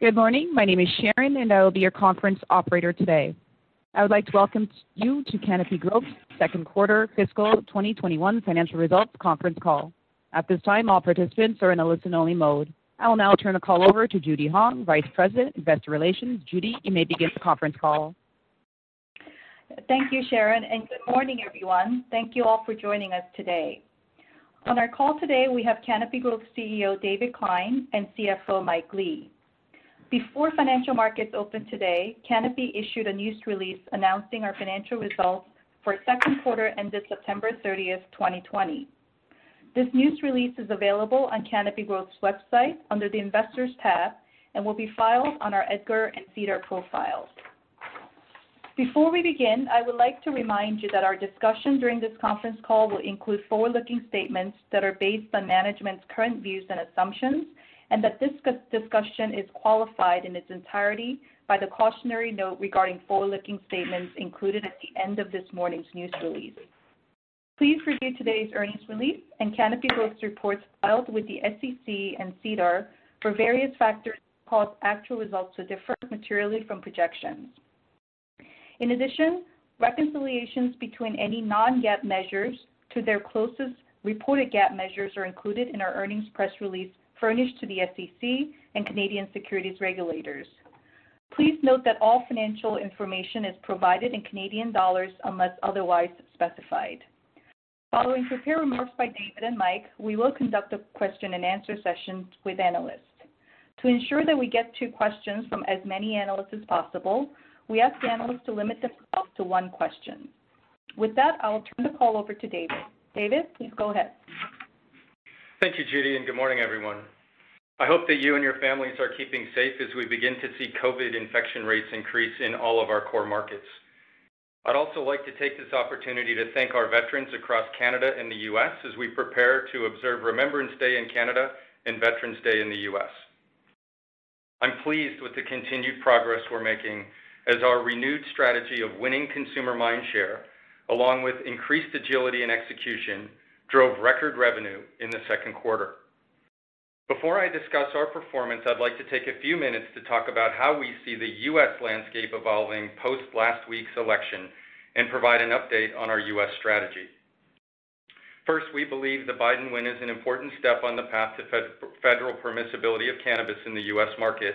Good morning. My name is Sharon, and I will be your conference operator today. I would like to welcome you to Canopy Growth's second quarter fiscal 2021 financial results conference call. At this time, all participants are in a listen-only mode. I will now turn the call over to Judy Hong, Vice President, Investor Relations. Judy, you may begin the conference call. Thank you, Sharon, and good morning, everyone. Thank you all for joining us today. On our call today, we have Canopy Growth CEO David Klein and CFO Mike Lee. Before financial markets opened today, Canopy issued a news release announcing our financial results for second quarter ended September 30th, 2020. This news release is available on Canopy Growth's website under the Investors tab and will be filed on our EDGAR and SEDAR profiles. Before we begin, I would like to remind you that our discussion during this conference call will include forward-looking statements that are based on management's current views and assumptions and that this discussion is qualified in its entirety by the cautionary note regarding forward-looking statements included at the end of this morning's news release. Please review today's earnings release and Canopy Growth's reports filed with the SEC and SEDAR for various factors that cause actual results to differ materially from projections. In addition, reconciliations between any non-GAAP measures to their closest reported GAAP measures are included in our earnings press release furnished to the SEC and Canadian securities regulators. Please note that all financial information is provided in Canadian dollars unless otherwise specified. Following prepared remarks by David and Mike, we will conduct a question and answer session with analysts. To ensure that we get to questions from as many analysts as possible, we ask analysts to limit themselves to one question. With that, I will turn the call over to David. David, please go ahead. Thank you, Judy, and good morning, everyone. I hope that you and your families are keeping safe as we begin to see COVID infection rates increase in all of our core markets. I'd also like to take this opportunity to thank our veterans across Canada and the U.S. as we prepare to observe Remembrance Day in Canada and Veterans Day in the U.S. I'm pleased with the continued progress we're making as our renewed strategy of winning consumer mind share, along with increased agility and execution, drove record revenue in the second quarter. Before I discuss our performance, I'd like to take a few minutes to talk about how we see the U.S. landscape evolving post last week's election and provide an update on our U.S. strategy. First, we believe the Biden win is an important step on the path to federal permissibility of cannabis in the U.S. market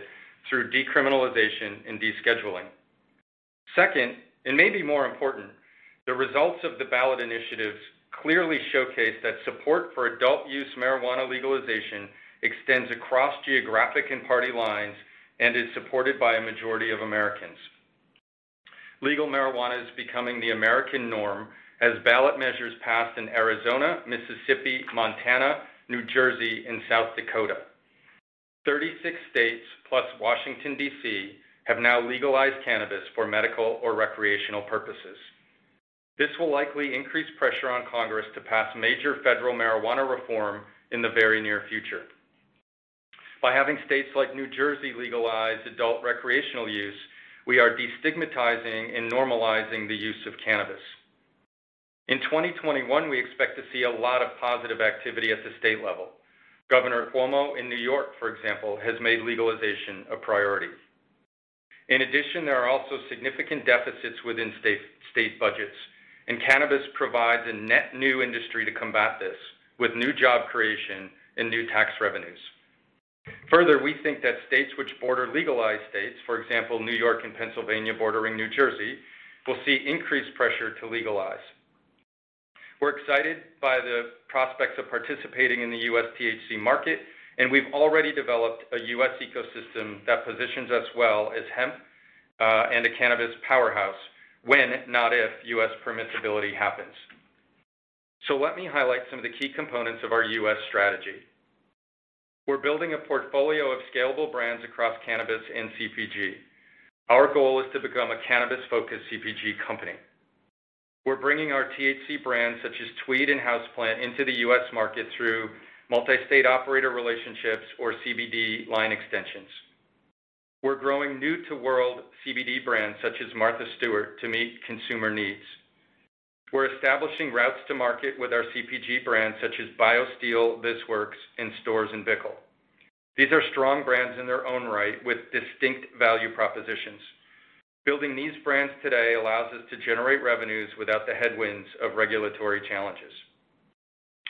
through decriminalization and descheduling. Second, and maybe more important, the results of the ballot initiatives clearly showcase that support for adult use marijuana legalization extends across geographic and party lines and is supported by a majority of Americans. Legal marijuana is becoming the American norm as ballot measures passed in Arizona, Mississippi, Montana, New Jersey, and South Dakota. 36 states plus Washington, D.C. have now legalized cannabis for medical or recreational purposes. This will likely increase pressure on Congress to pass major federal marijuana reform in the very near future. By having states like New Jersey legalize adult recreational use, we are destigmatizing and normalizing the use of cannabis. In 2021, we expect to see a lot of positive activity at the state level. Governor Cuomo in New York, for example, has made legalization a priority. In addition, there are also significant deficits within state budgets, and cannabis provides a net new industry to combat this with new job creation and new tax revenues. Further, we think that states which border legalized states, for example, New York and Pennsylvania bordering New Jersey, will see increased pressure to legalize. We're excited by the prospects of participating in the U.S. THC market, and we've already developed a U.S. ecosystem that positions us well as hemp uh, and a cannabis powerhouse when, not if, U.S. permissibility happens. So let me highlight some of the key components of our U.S. strategy. We're building a portfolio of scalable brands across cannabis and CPG. Our goal is to become a cannabis-focused CPG company. We're bringing our THC brands, such as Tweed and Houseplant, into the U.S. market through multi-state operator relationships or CBD line extensions. We're growing new-to-world CBD brands such as Martha Stewart to meet consumer needs. We're establishing routes to market with our CPG brands such as BioSteel, This Works, and Storz & Bickel. These are strong brands in their own right with distinct value propositions. Building these brands today allows us to generate revenues without the headwinds of regulatory challenges.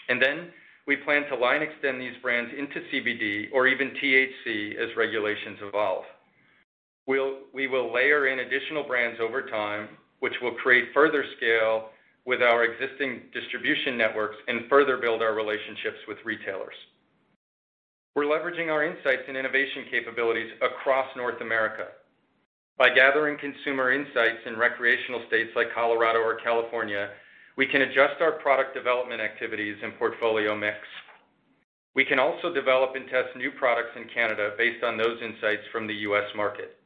And then we plan to line extend these brands into CBD or even THC as regulations evolve. We will layer in additional brands over time, which will create further scale with our existing distribution networks and further build our relationships with retailers. We're leveraging our insights and innovation capabilities across North America. By gathering consumer insights in recreational states like Colorado or California, we can adjust our product development activities and portfolio mix. We can also develop and test new products in Canada based on those insights from the U.S. market.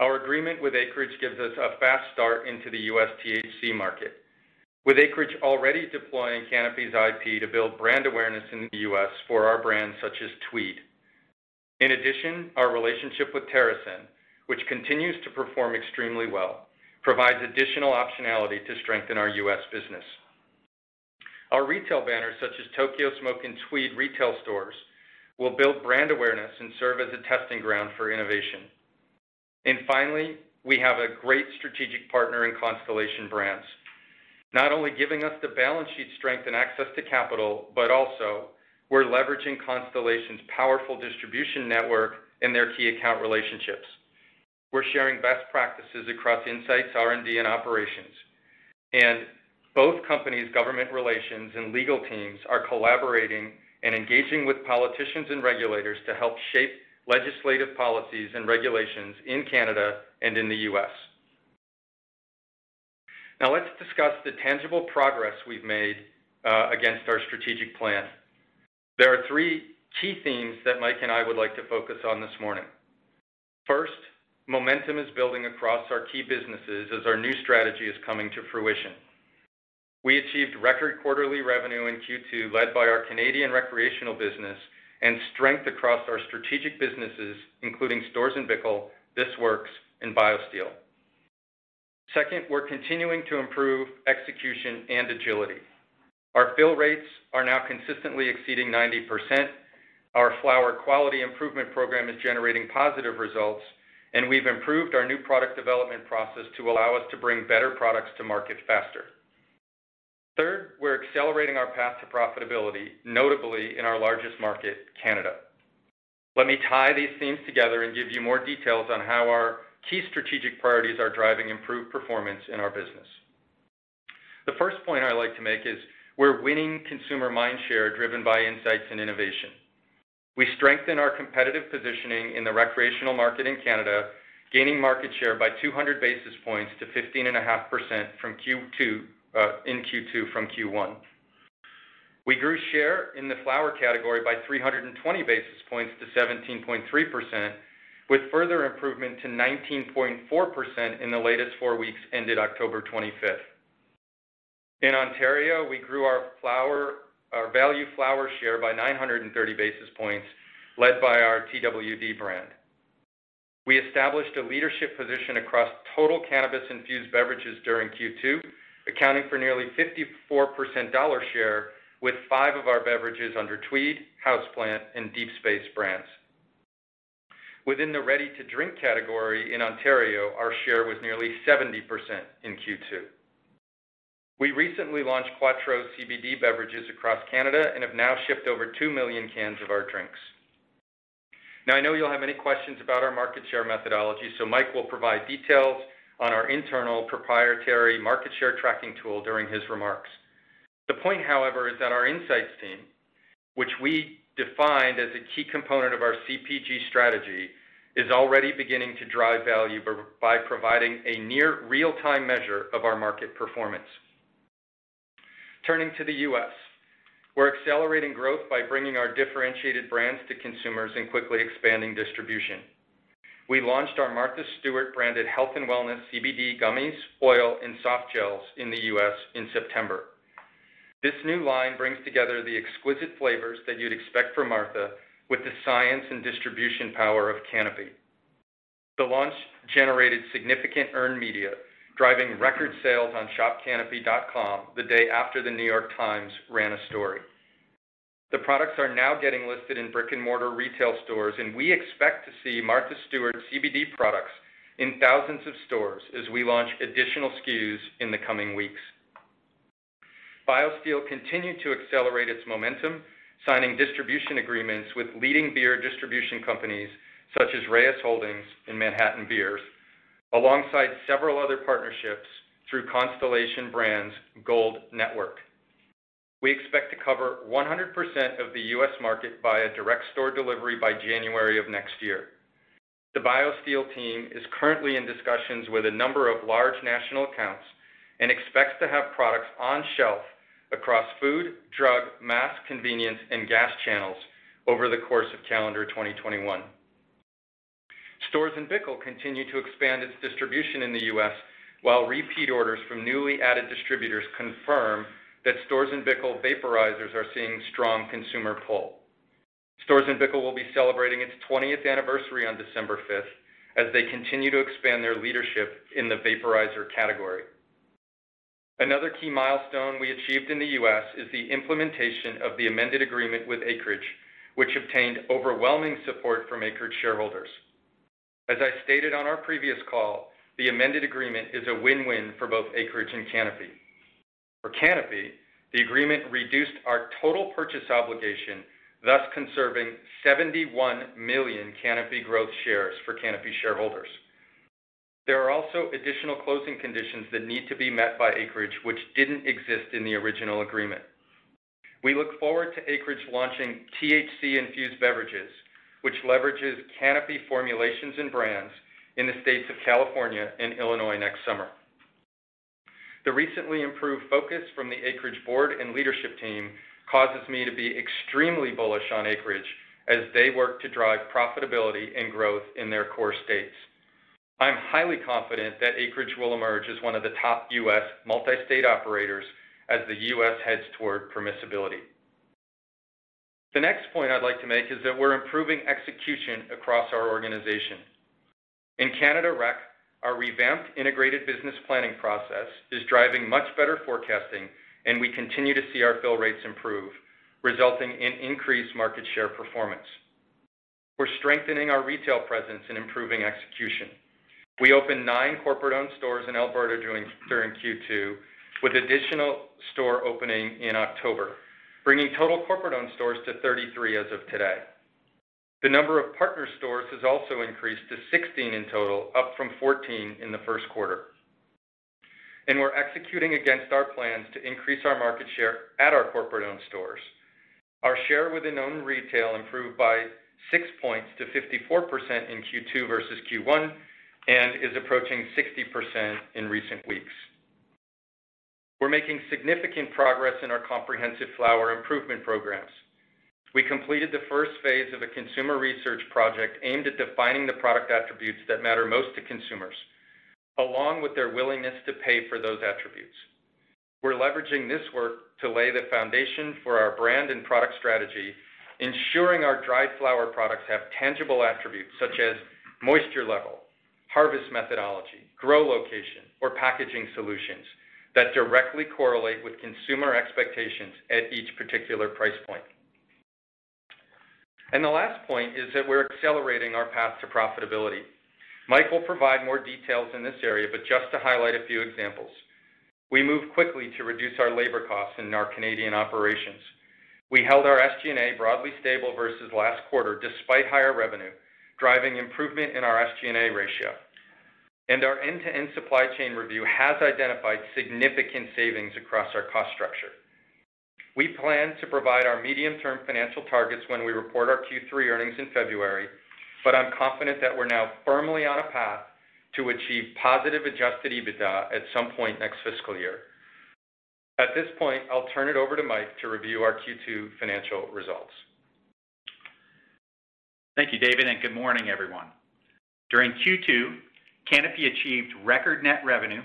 Our agreement with Acreage gives us a fast start into the U.S. THC market, with Acreage already deploying Canopy's IP to build brand awareness in the U.S. for our brands such as Tweed. In addition, our relationship with TerrAscend, which continues to perform extremely well, provides additional optionality to strengthen our U.S. business. Our retail banners, such as Tokyo Smoke and Tweed retail stores, will build brand awareness and serve as a testing ground for innovation. And finally, we have a great strategic partner in Constellation Brands, not only giving us the balance sheet strength and access to capital, but also we're leveraging Constellation's powerful distribution network and their key account relationships. We're sharing best practices across insights, R&D, and operations. And both companies' government relations and legal teams are collaborating and engaging with politicians and regulators to help shape legislative policies and regulations in Canada and in the U.S. Now let's discuss the tangible progress we've made uh, against our strategic plan. There are three key themes that Mike and I would like to focus on this morning. First, momentum is building across our key businesses as our new strategy is coming to fruition. We achieved record quarterly revenue in Q2, led by our Canadian recreational business and strength across our strategic businesses, including Storz & Bickel, This Works, and BioSteel. Second, we're continuing to improve execution and agility. Our fill rates are now consistently exceeding 90%. Our flower quality improvement program is generating positive results, and we've improved our new product development process to allow us to bring better products to market faster. Third, we're accelerating our path to profitability, notably in our largest market, Canada. Let me tie these themes together and give you more details on how our key strategic priorities are driving improved performance in our business. The first point I'd like to make is we're winning consumer mind share driven by insights and innovation. We strengthen our competitive positioning in the recreational market in Canada, gaining market share by 200 basis points to 15.5% Uh, in Q2 from Q1. We grew share in the flower category by 320 basis points to 17.3%, with further improvement to 19.4% in the latest four weeks ended October 25th. In Ontario, we grew our flower, our value flower share by 930 basis points, led by our Tweed. brand. We established a leadership position across total cannabis-infused beverages during Q2, accounting for nearly 54% dollar share with five of our beverages under Tweed, Houseplant, and Deep Space brands. Within the ready-to-drink category in Ontario, our share was nearly 70% in Q2. We recently launched Quatreau CBD beverages across Canada and have now shipped over 2 million cans of our drinks. Now, I know you'll have many questions about our market share methodology, so Mike will provide details on our internal proprietary market share tracking tool during his remarks. The point, however, is that our insights team, which we defined as a key component of our CPG strategy, is already beginning to drive value by providing a near real-time measure of our market performance. Turning to the U.S., We're accelerating growth by bringing our differentiated brands to consumers and quickly expanding distribution. We launched our Martha Stewart branded health and wellness CBD gummies, oil, and soft gels in the U.S. in September. This new line brings together the exquisite flavors that you'd expect from Martha with the science and distribution power of Canopy. The launch generated significant earned media, driving record sales on shopcanopy.com the day after The New York Times ran a story. The products are now getting listed in brick-and-mortar retail stores, and we expect to see Martha Stewart CBD products in thousands of stores as we launch additional SKUs in the coming weeks. BioSteel continued to accelerate its momentum, signing distribution agreements with leading beer distribution companies such as Reyes Holdings and Manhattan Beers, alongside several other partnerships through Constellation Brands Gold Network. We expect to cover 100% of the U.S. market via direct store delivery by January of next year. The BioSteel team is currently in discussions with a number of large national accounts and expects to have products on shelf across food, drug, mass, convenience, and gas channels over the course of calendar 2021. Storz & Bickel continue to expand its distribution in the U.S., while repeat orders from newly added distributors confirm that Storz & Bickel vaporizers are seeing strong consumer pull. Storz & Bickel will be celebrating its 20th anniversary on December 5th as they continue to expand their leadership in the vaporizer category. Another key milestone we achieved in the U.S. is the implementation of the amended agreement with Acreage, which obtained overwhelming support from Acreage shareholders. As I stated on our previous call, the amended agreement is a win-win for both Acreage and Canopy. For Canopy, the agreement reduced our total purchase obligation, thus conserving 71 million Canopy Growth shares for Canopy shareholders. There are also additional closing conditions that need to be met by Acreage, which didn't exist in the original agreement. We look forward to Acreage launching THC-infused beverages, which leverages Canopy formulations and brands in the states of California and Illinois next summer. The recently improved focus from the Acreage board and leadership team causes me to be extremely bullish on Acreage as they work to drive profitability and growth in their core states. I'm highly confident that Acreage will emerge as one of the top U.S. multi-state operators as the U.S. heads toward permissibility. The next point I'd like to make is that we're improving execution across our organization. In Canada Rec, our revamped integrated business planning process is driving much better forecasting, and we continue to see our fill rates improve, resulting in increased market share performance. We're strengthening our retail presence and improving execution. We opened nine corporate-owned stores in Alberta during Q2, with additional store opening in October, bringing total corporate-owned stores to 33 as of today. The number of partner stores has also increased to 16 in total, up from 14 in the first quarter. And We're executing against our plans to increase our market share at our corporate-owned stores. Our share within owned retail improved by six points to 54% in Q2 versus Q1 and is approaching 60% in recent weeks. We're making significant progress in our comprehensive flower improvement programs. We completed the first phase of a consumer research project aimed at defining the product attributes that matter most to consumers, along with their willingness to pay for those attributes. We're leveraging this work to lay the foundation for our brand and product strategy, ensuring our dried flower products have tangible attributes such as moisture level, harvest methodology, grow location, or packaging solutions that directly correlate with consumer expectations at each particular price point. And the last point is that we're accelerating our path to profitability. Mike will provide more details in this area, but just to highlight a few examples. We moved quickly to reduce our labor costs in our Canadian operations. We held our SG&A broadly stable versus last quarter, despite higher revenue, driving improvement in our SG&A ratio. And our end-to-end supply chain review has identified significant savings across our cost structure. We plan to provide our medium-term financial targets when we report our Q3 earnings in February, but I'm confident that we're now firmly on a path to achieve positive adjusted EBITDA at some point next fiscal year. At this point, I'll turn it over to Mike to review our Q2 financial results. Thank you, David, and good morning, everyone. During Q2, Canopy achieved record net revenue,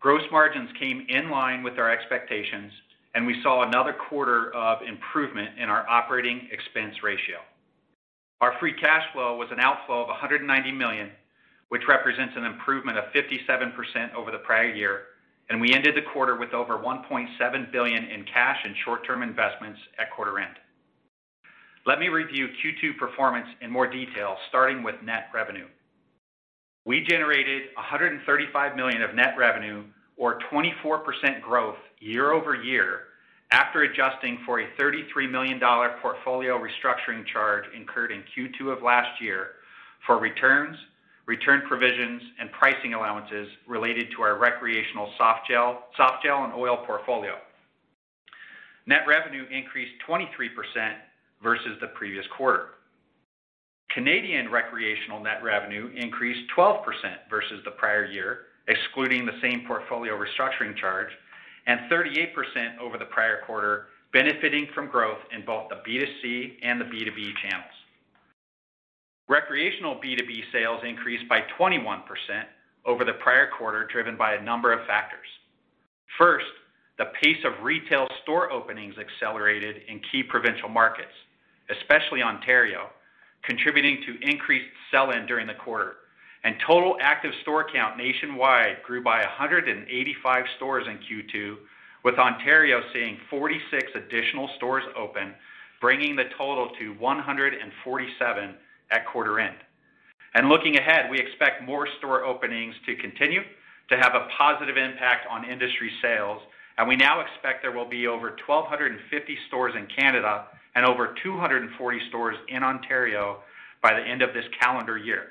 gross margins came in line with our expectations, and we saw another quarter of improvement in our operating expense ratio. Our free cash flow was an outflow of $190 million, which represents an improvement of 57% over the prior year, and we ended the quarter with over 1.7 billion in cash and short-term investments at quarter end. Let me review Q2 performance in more detail, starting with net revenue. We generated 135 million of net revenue or 24% growth year-over-year after adjusting for a $33 million portfolio restructuring charge incurred in Q2 of last year for returns, return provisions, and pricing allowances related to our recreational softgel and oil portfolio. Net revenue increased 23% versus the previous quarter. Canadian recreational net revenue increased 12% versus the prior year, excluding the same portfolio restructuring charge, and 38% over the prior quarter, benefiting from growth in both the B2C and the B2B channels. Recreational B2B sales increased by 21% over the prior quarter, driven by a number of factors. First, the pace of retail store openings accelerated in key provincial markets, especially Ontario, contributing to increased sell-in during the quarter. And total active store count nationwide grew by 185 stores in Q2, with Ontario seeing 46 additional stores open, bringing the total to 147 at quarter end. And Looking ahead, we expect more store openings to continue to have a positive impact on industry sales, and we now expect there will be over 1,250 stores in Canada and over 240 stores in Ontario by the end of this calendar year.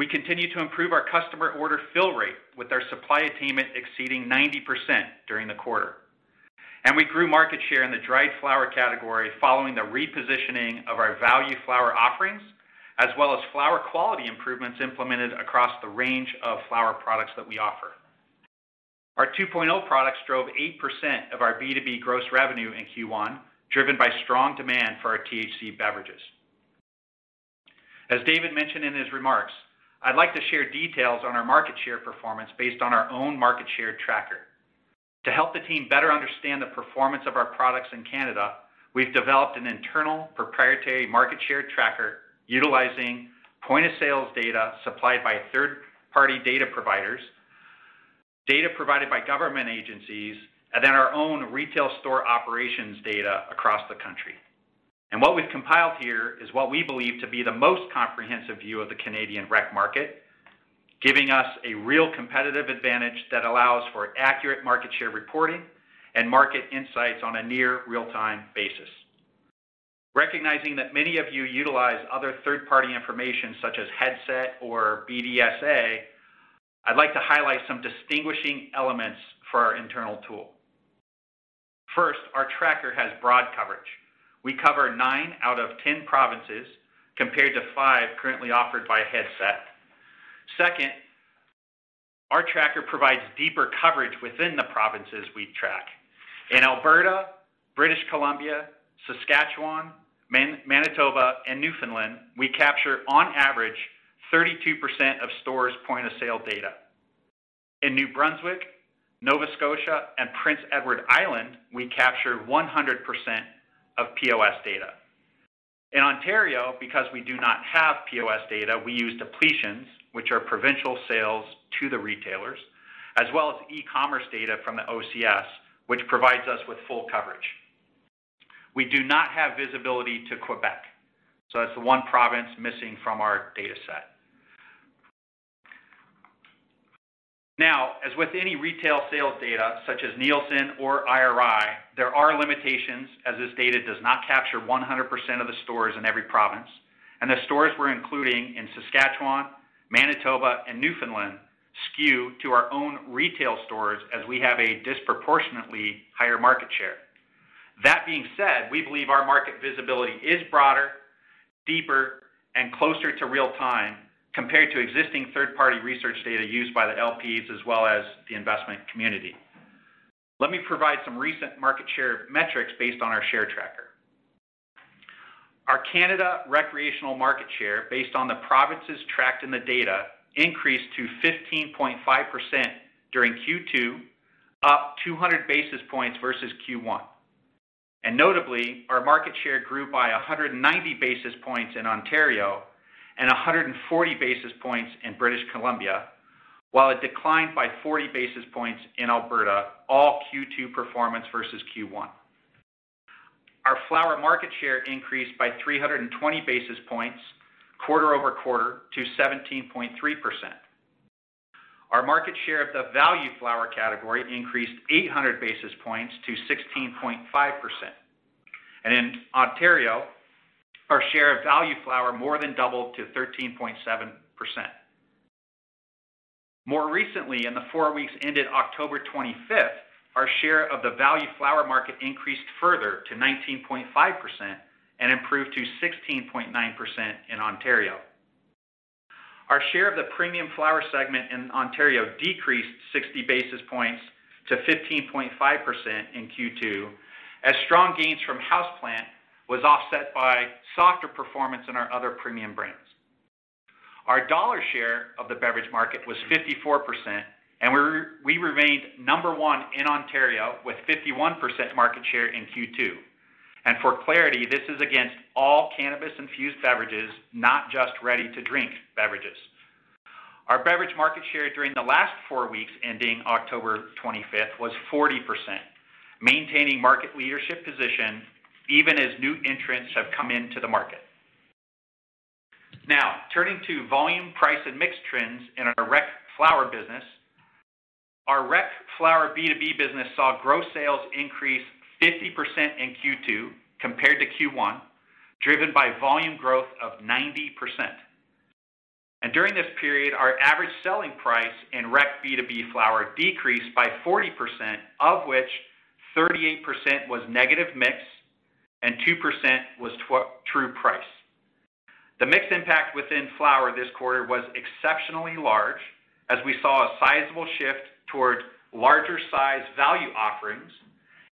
We continue to improve our customer order fill rate with our supply attainment exceeding 90% during the quarter. And We grew market share in the dried flower category following the repositioning of our value flower offerings, as well as flower quality improvements implemented across the range of flower products that we offer. Our 2.0 products drove 8% of our B2B gross revenue in Q1, driven by strong demand for our THC beverages. As David mentioned in his remarks, I'd like to share details on our market share performance based on our own market share tracker. To help the team better understand the performance of our products in Canada, we've developed an internal proprietary market share tracker utilizing point-of-sales data supplied by third-party data providers, data provided by government agencies, and then our own retail store operations data across the country. And what we've compiled here is what we believe to be the most comprehensive view of the Canadian rec market, giving us a real competitive advantage that allows for accurate market share reporting and market insights on a near real-time basis. Recognizing that many of you utilize other third-party information such as Headset or BDSA, I'd like to highlight some distinguishing elements for our internal tool. First, our tracker has broad coverage. We cover nine out of 10 provinces, compared to five currently offered by Headset. Second, our tracker provides deeper coverage within the provinces we track. In Alberta, British Columbia, Saskatchewan, Manitoba, and Newfoundland, we capture, on average, 32% of stores' point-of-sale data. In New Brunswick, Nova Scotia, and Prince Edward Island, we capture 100% of POS data. In Ontario, because we do not have POS data, we use depletions, which are provincial sales to the retailers, as well as e-commerce data from the OCS, which provides us with full coverage. We do not have visibility to Quebec, so that's the one province missing from our data set. Now, as with any retail sales data, such as Nielsen or IRI, there are limitations as this data does not capture 100% of the stores in every province, and the stores we're including in Saskatchewan, Manitoba, and Newfoundland skew to our own retail stores as we have a disproportionately higher market share. That being said, we believe our market visibility is broader, deeper, and closer to real time compared to existing third-party research data used by the LPs as well as the investment community. Let me provide some recent market share metrics based on our share tracker. Our Canada recreational market share, based on the provinces tracked in the data, increased to 15.5% during Q2, up 200 basis points versus Q1. And Notably, our market share grew by 190 basis points in Ontario and 140 basis points in British Columbia, while it declined by 40 basis points in Alberta, all Q2 performance versus Q1. Our flower market share increased by 320 basis points quarter-over-quarter to 17.3%. Our market share of the value flower category increased 800 basis points to 16.5%. And in Ontario, our share of value flower more than doubled to 13.7%. More recently, in the four weeks ended October 25th, our share of the value flower market increased further to 19.5% and improved to 16.9% in Ontario. Our share of the premium flower segment in Ontario decreased 60 basis points to 15.5% in Q2, as strong gains from Houseplant was offset by softer performance in our other premium brands. Our dollar share of the beverage market was 54%, and we remained number one in Ontario with 51% market share in Q2. And For clarity, this is against all cannabis-infused beverages, not just ready-to-drink beverages. Our beverage market share during the last four weeks ending October 25th was 40%, maintaining market leadership position even as new entrants have come into the market. Now, turning to volume, price, and mix trends in our rec flower business. Our rec flower B2B business saw gross sales increase 50% in Q2 compared to Q1, driven by volume growth of 90%. And During this period, our average selling price in rec B2B flower decreased by 40%, of which 38% was negative mix and 2% was true price. The mix impact within flower this quarter was exceptionally large, as we saw a sizable shift toward larger size value offerings,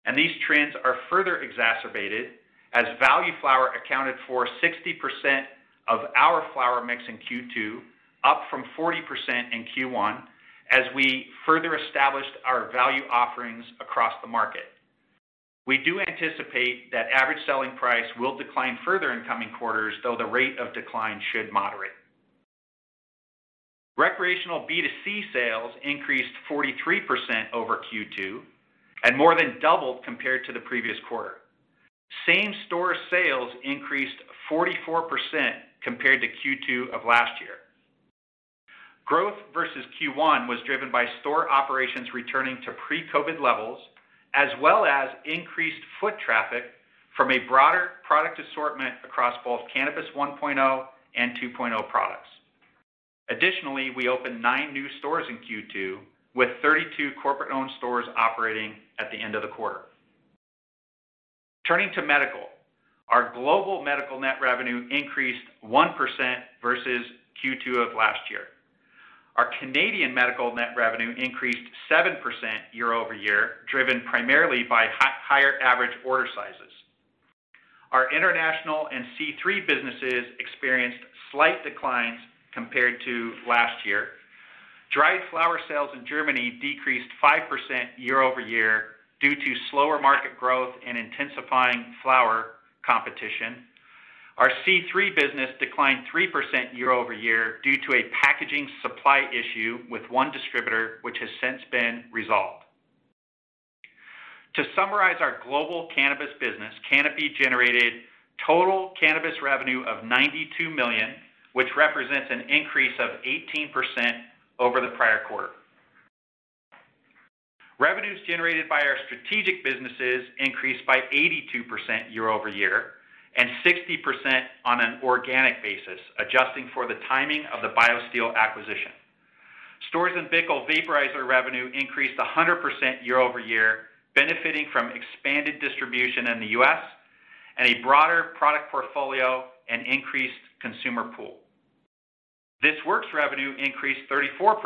and these trends are further exacerbated as value flower accounted for 60% of our flower mix in Q2, up from 40% in Q1, as we further established our value offerings across the market. We do anticipate that average selling price will decline further in coming quarters, though the rate of decline should moderate. Recreational B2C sales increased 43% over Q2 and more than doubled compared to the previous quarter. Same-store sales increased 44% compared to Q2 of last year. Growth versus Q1 was driven by store operations returning to pre-COVID levels, as well as increased foot traffic from a broader product assortment across both Cannabis 1.0 and 2.0 products. Additionally, we opened nine new stores in Q2, with 32 corporate-owned stores operating at the end of the quarter. Turning to medical. Our global medical net revenue increased 1% versus Q2 of last year. Our Canadian medical net revenue increased 7% year-over-year, driven primarily by higher average order sizes. Our international and C3 businesses experienced slight declines compared to last year. Dried flower sales in Germany decreased 5% year-over-year due to slower market growth and intensifying flower competition. Our C3 business declined 3% year-over-year due to a packaging supply issue with one distributor, which has since been resolved. To summarize our global cannabis business, Canopy generated total cannabis revenue of 92 million, which represents an increase of 18% over the prior quarter. Revenues generated by our strategic businesses increased by 82% year-over-year and 60% on an organic basis, adjusting for the timing of the BioSteel acquisition. Storz & Bickel vaporizer revenue increased 100% year-over-year, benefiting from expanded distribution in the U.S. and a broader product portfolio and increased consumer pool. This Works revenue increased 34%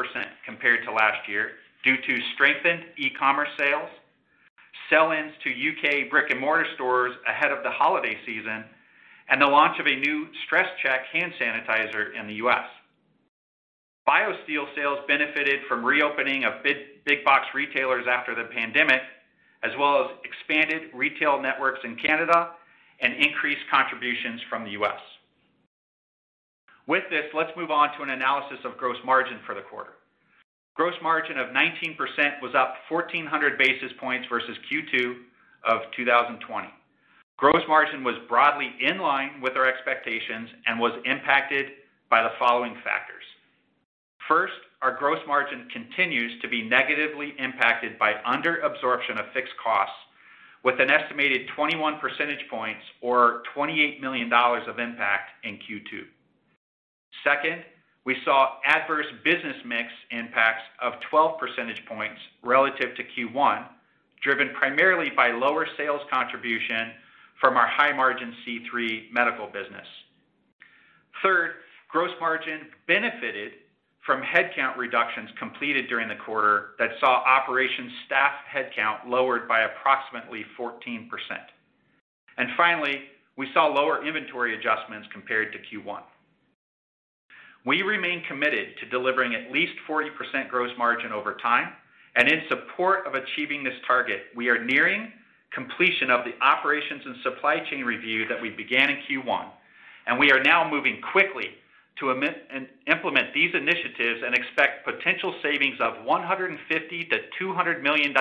compared to last year due to strengthened e-commerce sales, sell-ins to U.K. brick-and-mortar stores ahead of the holiday season, and the launch of a new Stress Check hand sanitizer in the U.S. BioSteel sales benefited from reopening of big box retailers after the pandemic, as well as expanded retail networks in Canada and increased contributions from the U.S. With this, let's move on to an analysis of gross margin for the quarter. Gross margin of 19% was up 1,400 basis points versus Q2 of 2020. Gross margin was broadly in line with our expectations and was impacted by the following factors. First, our gross margin continues to be negatively impacted by under absorption of fixed costs with an estimated 21 percentage points or $28 million of impact in Q2. Second, we saw adverse business mix impacts of 12 percentage points relative to Q1, driven primarily by lower sales contribution from our high-margin C3 Medical business. Third, gross margin benefited from headcount reductions completed during the quarter that saw operations staff headcount lowered by approximately 14%. And Finally, we saw lower inventory adjustments compared to Q1. We remain committed to delivering at least 40% gross margin over time, and in support of achieving this target, we are nearing completion of the operations and supply chain review that we began in Q1, and we are now moving quickly to implement these initiatives and expect potential savings of $150 million-$200 million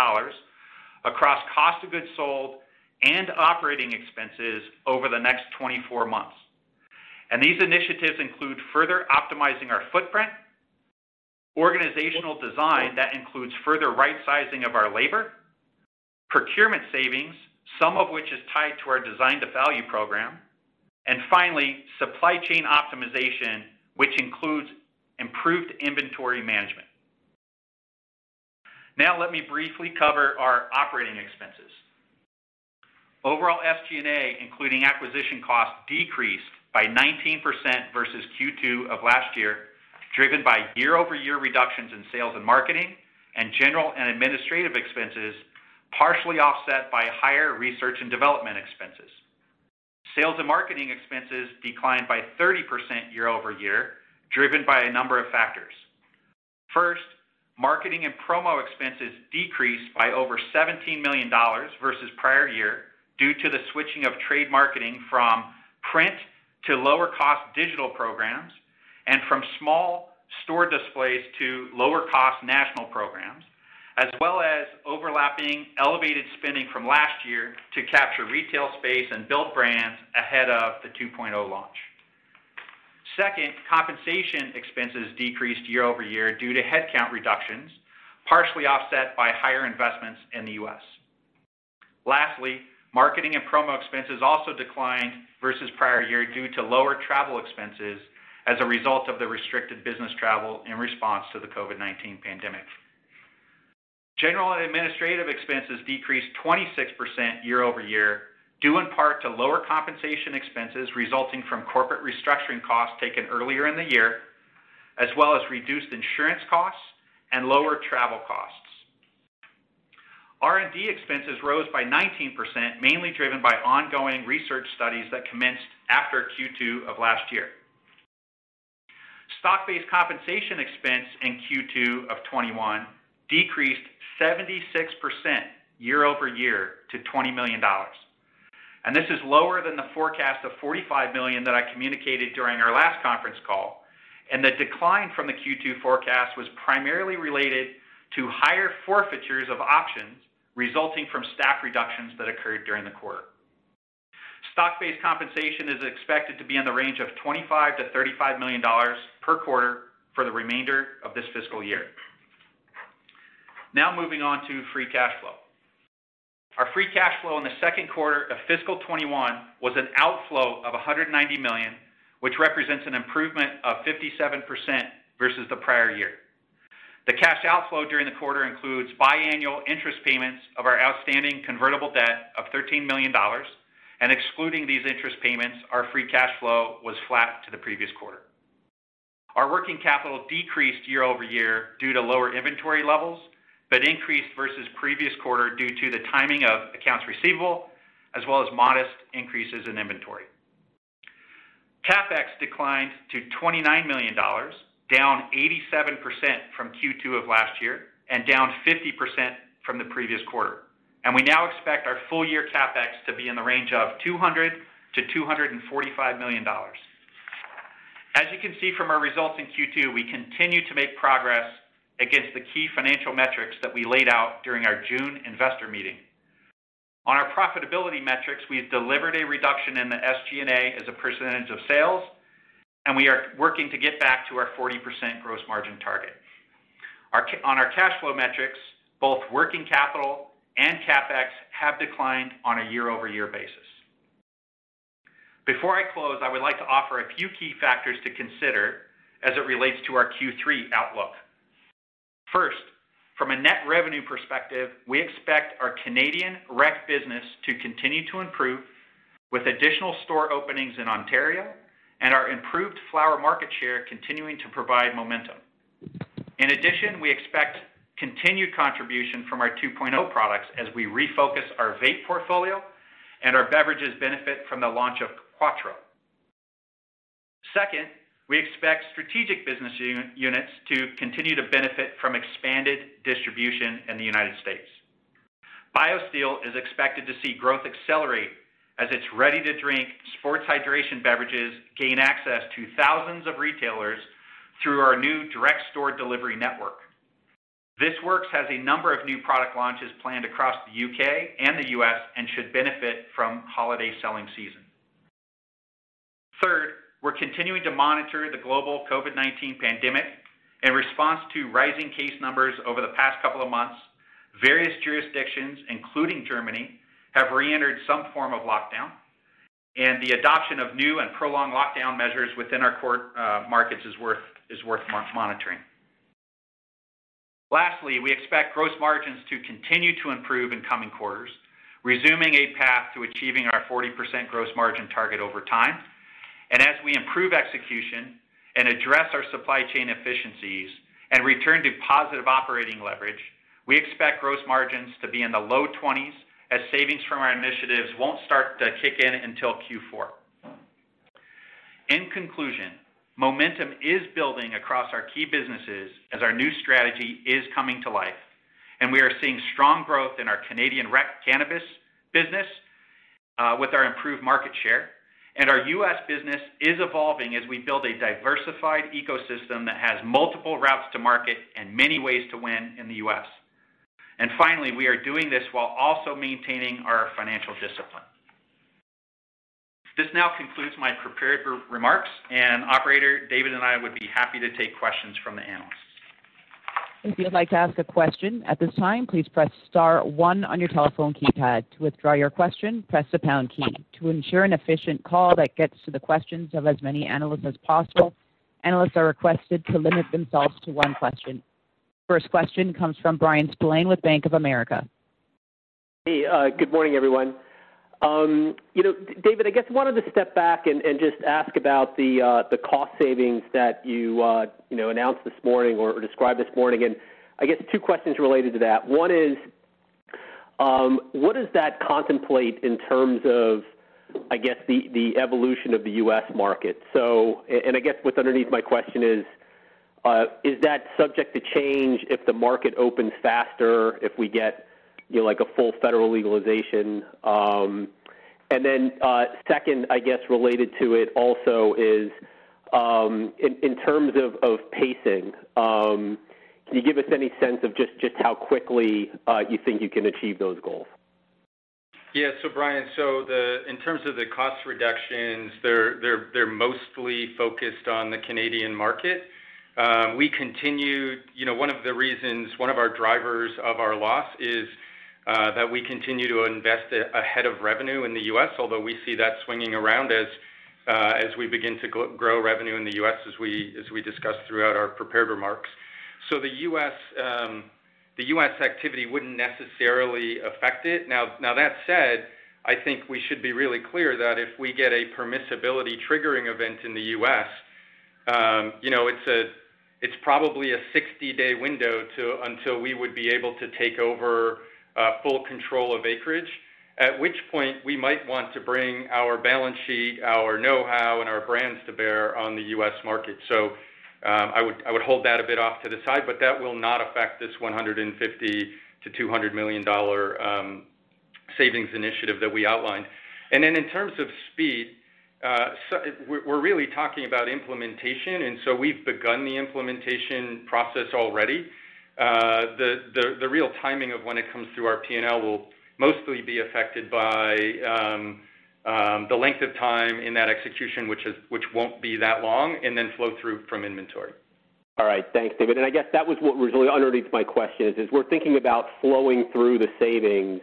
across cost of goods sold and operating expenses over the next 24 months. And these initiatives include further optimizing our footprint, organizational design that includes further right-sizing of our labor, procurement savings, some of which is tied to our Design to Value program, and finally, supply chain optimization, which includes improved inventory management. Now let me briefly cover our operating expenses. Overall SG&A, including acquisition costs, decreased by 19% versus Q2 of last year, driven by year-over-year reductions in sales and marketing and general and administrative expenses, partially offset by higher research and development expenses. Sales and marketing expenses declined by 30% year-over-year, driven by a number of factors. First, marketing and promo expenses decreased by over $17 million versus prior year due to the switching of trade marketing from print to lower-cost digital programs and from small store displays to lower-cost national programs, as well as overlapping elevated spending from last year to capture retail space and build brands ahead of the 2.0 launch. Second, compensation expenses decreased year-over-year due to headcount reductions, partially offset by higher investments in the U.S. Lastly, marketing and promo expenses also declined versus prior year due to lower travel expenses as a result of the restricted business travel in response to the COVID-19 pandemic. General and administrative expenses decreased 26% year-over-year, due in part to lower compensation expenses resulting from corporate restructuring costs taken earlier in the year, as well as reduced insurance costs and lower travel costs. R&D expenses rose by 19%, mainly driven by ongoing research studies that commenced after Q2 of last year. Stock-based compensation expense in Q2 of 2021 decreased 76% year-over-year to $20 million. And This is lower than the forecast of 45 million that I communicated during our last conference call. And the decline from the Q2 forecast was primarily related to higher forfeitures of options resulting from staff reductions that occurred during the quarter. Stock-based compensation is expected to be in the range of $25-$35 million per quarter for the remainder of this fiscal year. Now moving on to free cash flow. Our free cash flow in the second quarter of fiscal 21 was an outflow of 190 million, which represents an improvement of 57% versus the prior year. The cash outflow during the quarter includes biannual interest payments of our outstanding convertible debt of $13 million. And excluding these interest payments, our free cash flow was flat to the previous quarter. Our working capital decreased year-over-year due to lower inventory levels, but increased versus previous quarter due to the timing of accounts receivable, as well as modest increases in inventory. CapEx declined to $29 million, down 87% from Q2 of last year and down 50% from the previous quarter. And We now expect our full year CapEx to be in the range of $200 million-$245 million. As you can see from our results in Q2, we continue to make progress against the key financial metrics that we laid out during our June investor meeting. On our profitability metrics, we've delivered a reduction in the SG&A as a percentage of sales, and we are working to get back to our 40% gross margin target. On our cash flow metrics, both working capital and CapEx have declined on a year-over-year basis. Before I close, I would like to offer a few key factors to consider as it relates to our Q3 outlook. First, from a net revenue perspective, we expect our Canadian rec business to continue to improve with additional store openings in Ontario and our improved flower market share continuing to provide momentum. In addition, we expect continued contribution from our 2.0 products as we refocus our vape portfolio and our beverages benefit from the launch of Quatreau. Second, we expect strategic business units to continue to benefit from expanded distribution in the United States. BioSteel is expected to see growth accelerate as its ready-to-drink sports hydration beverages gain access to thousands of retailers through our new direct store delivery network. This Works has a number of new product launches planned across the U.K. and the U.S. and should benefit from holiday selling season. Third, we're continuing to monitor the global COVID-19 pandemic. In response to rising case numbers over the past couple of months, various jurisdictions, including Germany, have reentered some form of lockdown, and the adoption of new and prolonged lockdown measures within our core uh, markets is worth monitoring. Lastly, we expect gross margins to continue to improve in coming quarters, resuming a path to achieving our 40% gross margin target over time. And As we improve execution and address our supply chain efficiencies and return to positive operating leverage, we expect gross margins to be in the low 20s as savings from our initiatives won't start to kick in until Q4. In conclusion, momentum is building across our key businesses as our new strategy is coming to life, and we are seeing strong growth in our Canadian rec cannabis business uh, with our improved market share. And Our U.S. business is evolving as we build a diversified ecosystem that has multiple routes to market and many ways to win in the U.S. And finally, we are doing this while also maintaining our financial discipline. This now concludes my prepared remarks, and operator, David and I would be happy to take questions from the analysts. If you'd like to ask a question at this time, please press star one on your telephone keypad. To withdraw your question, press the pound key. To ensure an efficient call that gets to the questions of as many analysts as possible, analysts are requested to limit themselves to one question. First question comes from Bryan Spillane with Bank of America. Hey, uh, good morning, everyone. Um, you know, David, I guess I wanted to step back and just ask about uh, the cost savings that you uh, announced this morning or described this morning. And I guess two questions related to that. One is, um, what does that contemplate in terms of, I guess, the evolution of the U.S. market? I guess what's underneath my question is Uh, that subject to change if the market opens faster, if we get you know, like a full federal legalization? Um, and then, uh, Second, I guess related to it also is, um, in terms of pacing, um, can you give us any sense of just how quickly uh, you think you can achieve those goals? Yeah. Bryan, in terms of the cost reductions, they're mostly focused on the Canadian market. Um, one of the reasons, one of our drivers of our loss is uh, that we continue to invest ahead of revenue in the U.S., although we see that swinging around as uh, we begin to grow revenue in the U.S., as we discussed throughout our prepared remarks. So the U.S. Um, activity wouldn't necessarily affect it. Now, that said, I think we should be really clear that if we get a permissibility triggering event in the U.S., Um, it's a it's probably a 60-day window to until we would be able to take over uh, full control of Acreage, at which point we might want to bring our balance sheet, our know-how, and our brands to bear on the U.S. market. So. Um, I would I would hold that a bit off to the side, but that will not affect this $150 million-$200 million um, savings initiative that we outlined. And then in terms of speed, we're really talking about implementation, and so we've begun the implementation process already. The real timing of when it comes through our P&L will mostly be affected by um, um, the length of time in that execution, which won't be that long, and then flow through from inventory. All right. Thanks, David. And I guess that was what was really underneath my question is, we're thinking about flowing through the savings.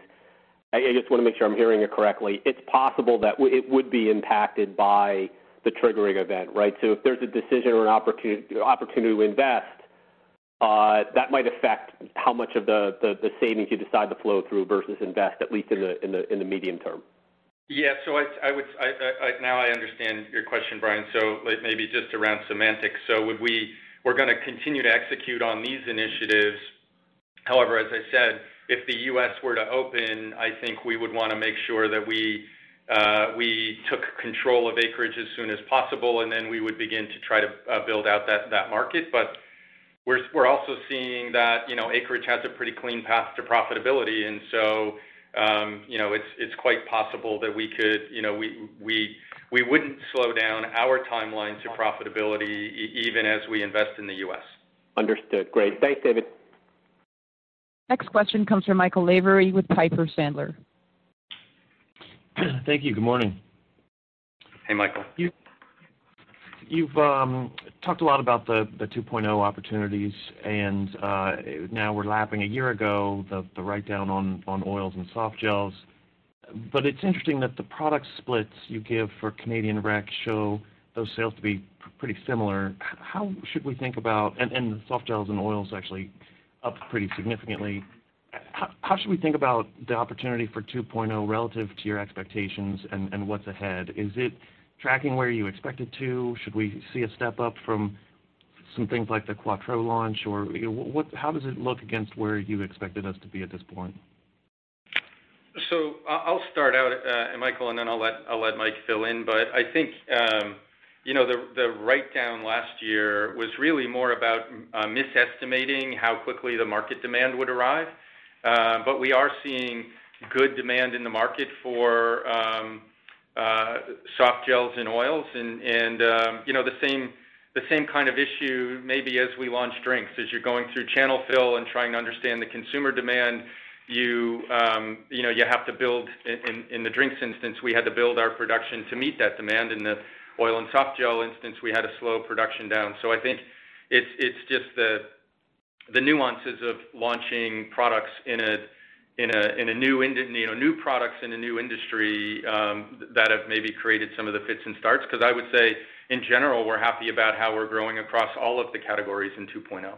I just want to make sure I'm hearing it correctly. It's possible that it would be impacted by the triggering event, right? So if there's a decision or an opportunity to invest, uh, that might affect how much of the savings you decide to flow through versus invest, at least in the medium term. Yeah. So I would now I understand your question, Bryan. So maybe just around semantics. So would we we're going to continue to execute on these initiatives. However, as I said, if the U.S. were to open, I think we would want to make sure that we uh, we took control of Acreage as soon as possible, and then we would begin to try to uh, build out that market. But we're also seeing that you know Acreage has a pretty clean path to profitability, and so um, you know it's quite possible that we wouldn't slow down our timeline to profitability even as we invest in the U.S. Understood. Great. Thanks, David. Next question comes from Michael Lavery with Piper Sandler. Thank you. Good morning. Hey, Michael. You've um, talked a lot about the 2.0 opportunities, and uh, now we're lapping a year ago, the write-down on oils and softgels. But it's interesting that the product splits you give for Canadian rec show those sales to be pretty similar. How how should we think about and the softgels and oils actually up pretty significantly. How should we think about the opportunity for 2.0 relative to your expectations and what's ahead? Is it tracking where you expect it to? Should we see a step up from some things like the Quatreau launch? Or how does it look against where you expected us to be at this point? So I'll start out, uh, Michael, and then I'll let Mike fill in. But I think um, the the write-down last year was really more about uh, misestimating how quickly the market demand would arrive. Uh, but we are seeing good demand in the market for um, uh, softgels and oils and um, you know, the same kind of issue maybe as we launch drinks. As you're going through channel fill and trying to understand the consumer demand, You um, you know, you have to build, in the drinks instance, we had to build our production to meet that demand. In the oil and softgel instance, we had to slow production down. So I think it's just the nuances of launching products in a new products in a new industry um, that have maybe created some of the fits and starts. Because I would say, in general, we're happy about how we're growing across all of the categories in 2.0.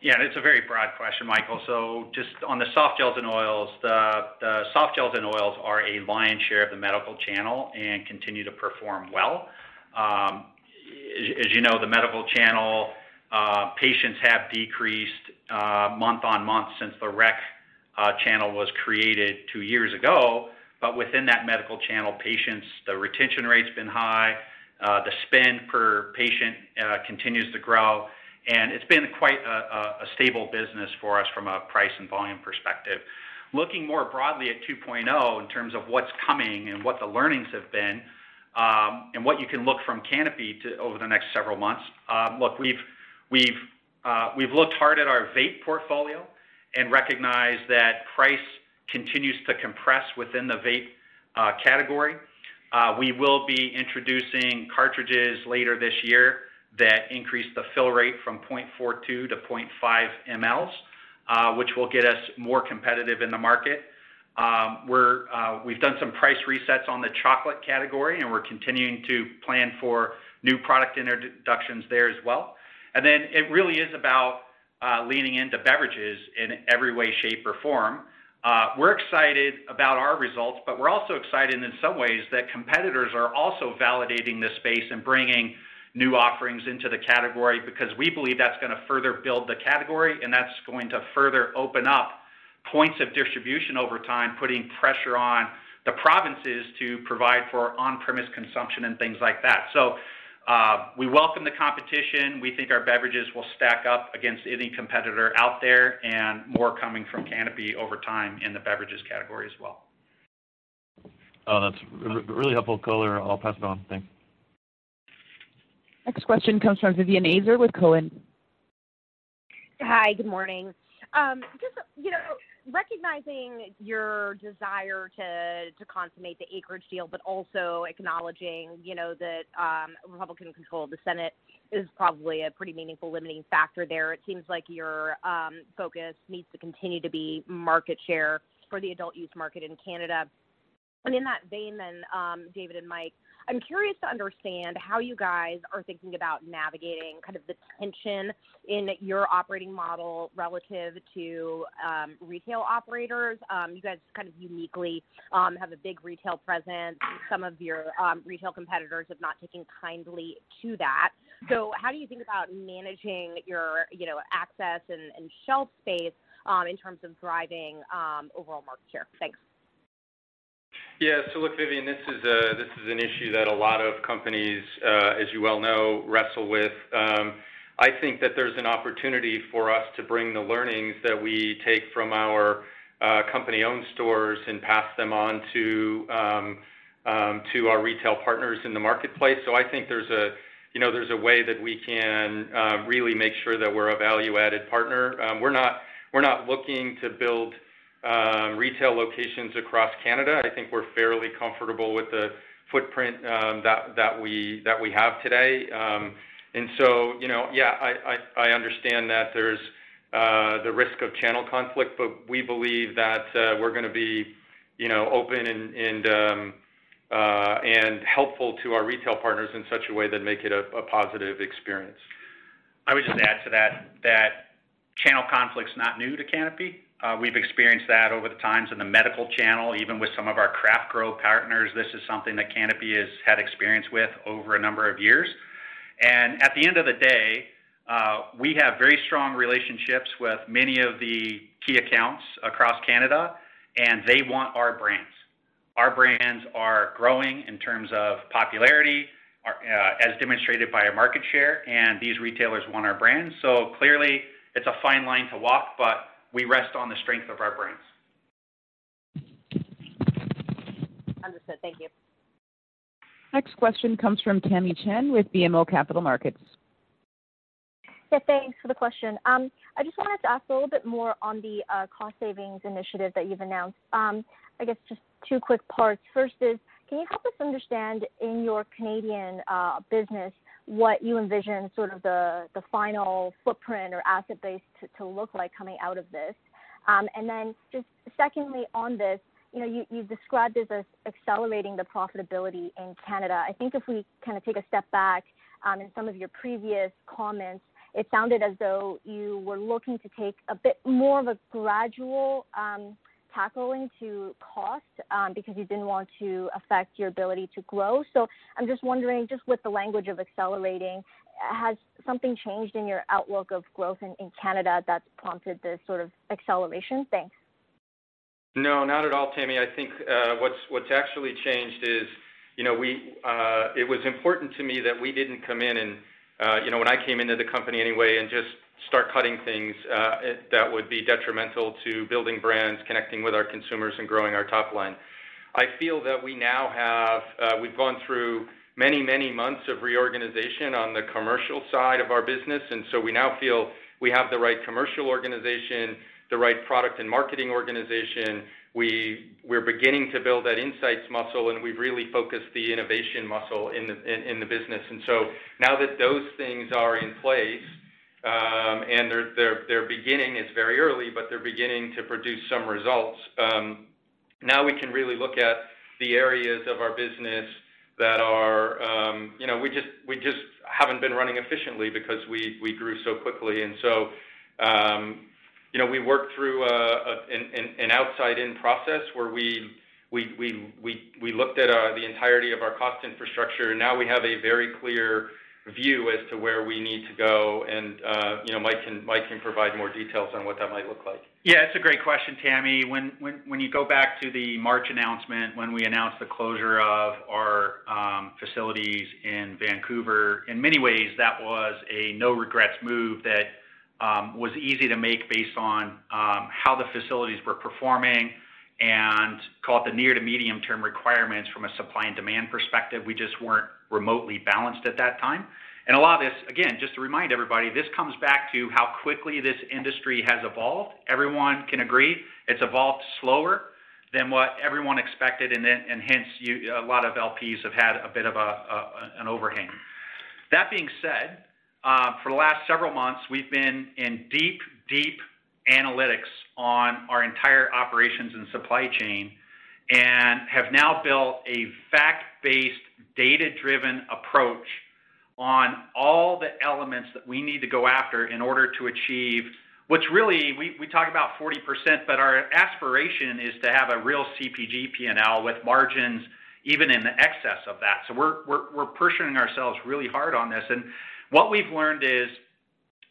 Yeah, it's a very broad question, Michael. So just on the softgels and oils, the softgels and oils are a lion's share of the medical channel and continue to perform well. Um, as you know, the medical channel uh, patients have decreased uh, month-on-month since the rec uh, channel was created two years ago. But within that medical channel, patients, the retention rate's been high. The spend per patient continues to grow, it's been quite a stable business for us from a price and volume perspective. Looking more broadly at 2.0 in terms of what's coming and what the learnings have been, um, and what you can look from Canopy over the next several months. Um, look, uh, we've looked hard at our vape portfolio and recognized that price continues to compress within the vape uh, category. Uh, we will be introducing cartridges later this year that increased the fill rate from 0.42 to 0.5 mL, uh, which will get us more competitive in the market. Um, uh, we've done some price resets on the chocolate category, and we're continuing to plan for new product introductions there as well. And then it really is about uh, leaning into beverages in every way, shape, or form. We're excited about our results, but we're also excited in some ways that competitors are also validating this space and bringing new offerings into the category because we believe that's going to further build the category, and that's going to further open up points of distribution over time, putting pressure on the provinces to provide for on-premise consumption and things like that. So uh, we welcome the competition. We think our beverages will stack up against any competitor out there, and more coming from Canopy over time in the beverages category as well. Oh, that's really helpful color. I'll pass it on. Thanks. Next question comes from Vivien Azer with Cowen. Hi, good morning. Um, just, you know, recognizing your desire to to consummate the acreage deal, but also acknowledging, you know, that um, Republican control of the Senate is probably a pretty meaningful limiting factor there. It seems like your um, focus needs to continue to be market share for the adult use market in Canada. And in that vein, then, David and Mike, I'm curious to understand how you guys are thinking about navigating kind of the tension in your operating model relative to um, retail operators. Um, you guys kind of uniquely um, have a big retail presence. Some of your um, retail competitors have not taken kindly to that. So, how do you think about managing your, you know, access and, and shelf space um, in terms of driving um, overall market share? Thanks. Yeah. So look, Vivien, this is a this is an issue that a lot of companies, uh, as you well know, wrestle with. Um, I think that there's an opportunity for us to bring the learnings that we take from our uh, company-owned stores and pass them on to um, um, our retail partners in the marketplace. So I think there's a you know there's a way that we can uh, really make sure that we're a value-added partner. We're not looking to build retail locations across Canada. I think we're fairly comfortable with the footprint um, that we have today. Um, and so, you know, yeah, I understand that there's uh, the risk of channel conflict, but we believe that uh, we're gonna be, you know, open uh, and helpful to our retail partners in such a way that make it a positive experience. I would just add to that that channel conflict's not new to Canopy. Uh, we've experienced that over the times in the medical channel, even with some of our craft grow partners. This is something that Canopy has had experience with over a number of years. And at the end of the day, uh, we have very strong relationships with many of the key accounts across Canada, and they want our brands. Our brands are growing in terms of popularity, uh, as demonstrated by our market share, and these retailers want our brands. So clearly, it's a fine line to walk, but we rest on the strength of our brands. Understood. Thank you. Next question comes from Tamy Chen with BMO Capital Markets. Yeah, thanks for the question. Um, I just wanted to ask a little bit more on the uh, cost savings initiative that you've announced. Um, I guess just two quick parts. First is, can you help us understand in your Canadian uh, business what you envision sort of the, the final footprint or asset base to, to look like coming out of this. Um, and then just secondly on this, you know, you, you described this as accelerating the profitability in Canada. I think if we kind of take a step back um, in some of your previous comments, it sounded as though you were looking to take a bit more of a gradual um, tackling to cost um, because you didn't want to affect your ability to grow. So I'm just wondering, just with the language of accelerating, has something changed in your outlook of growth in, in Canada that's prompted this sort of acceleration? Thanks. No, not at all, Tamy. I think uh, what's what's actually changed is, you know, we uh, it was important to me that we didn't come in and, you know, when I came into the company anyway, and just start cutting things uh, that would be detrimental to building brands, connecting with our consumers, and growing our top line. I feel that we now have, uh, we've gone through many, many months of reorganization on the commercial side of our business, and so we now feel we have the right commercial organization, the right product and marketing organization. We're beginning to build that insights muscle, and we've really focused the innovation muscle in the business. And so now that those things are in place, um, and they're beginning, it's very early, but they're beginning to produce some results. Um, now we can really look at the areas of our business that are, um, you know, we just haven't been running efficiently because we grew so quickly. You know, we worked through an outside-in process where we looked at uh, the entirety of our cost infrastructure. Now we have a very clear view as to where we need to go, and you know, Mike can provide more details on what that might look like. Yeah, it's a great question, Tamy. When you go back to the March announcement, when we announced the closure of our um, facilities in Vancouver, in many ways that was a no regrets move that was easy to make based on um, how the facilities were performing and call it the near to medium term requirements from a supply and demand perspective. We just weren't remotely balanced at that time. And a lot of this, again, just to remind everybody, this comes back to how quickly this industry has evolved. Everyone can agree it's evolved slower than what everyone expected, and, hence a lot of LPs have had a bit of an overhang. That being said, Uh, for the last several months, we've been in deep, deep analytics on our entire operations and supply chain and have now built a fact-based, data-driven approach on all the elements that we need to go after in order to achieve what's really, we, we talk about 40%, but our aspiration is to have a real CPG P&L with margins even in the excess of that. So we're, we're, we're pushing ourselves really hard on this. And what we've learned is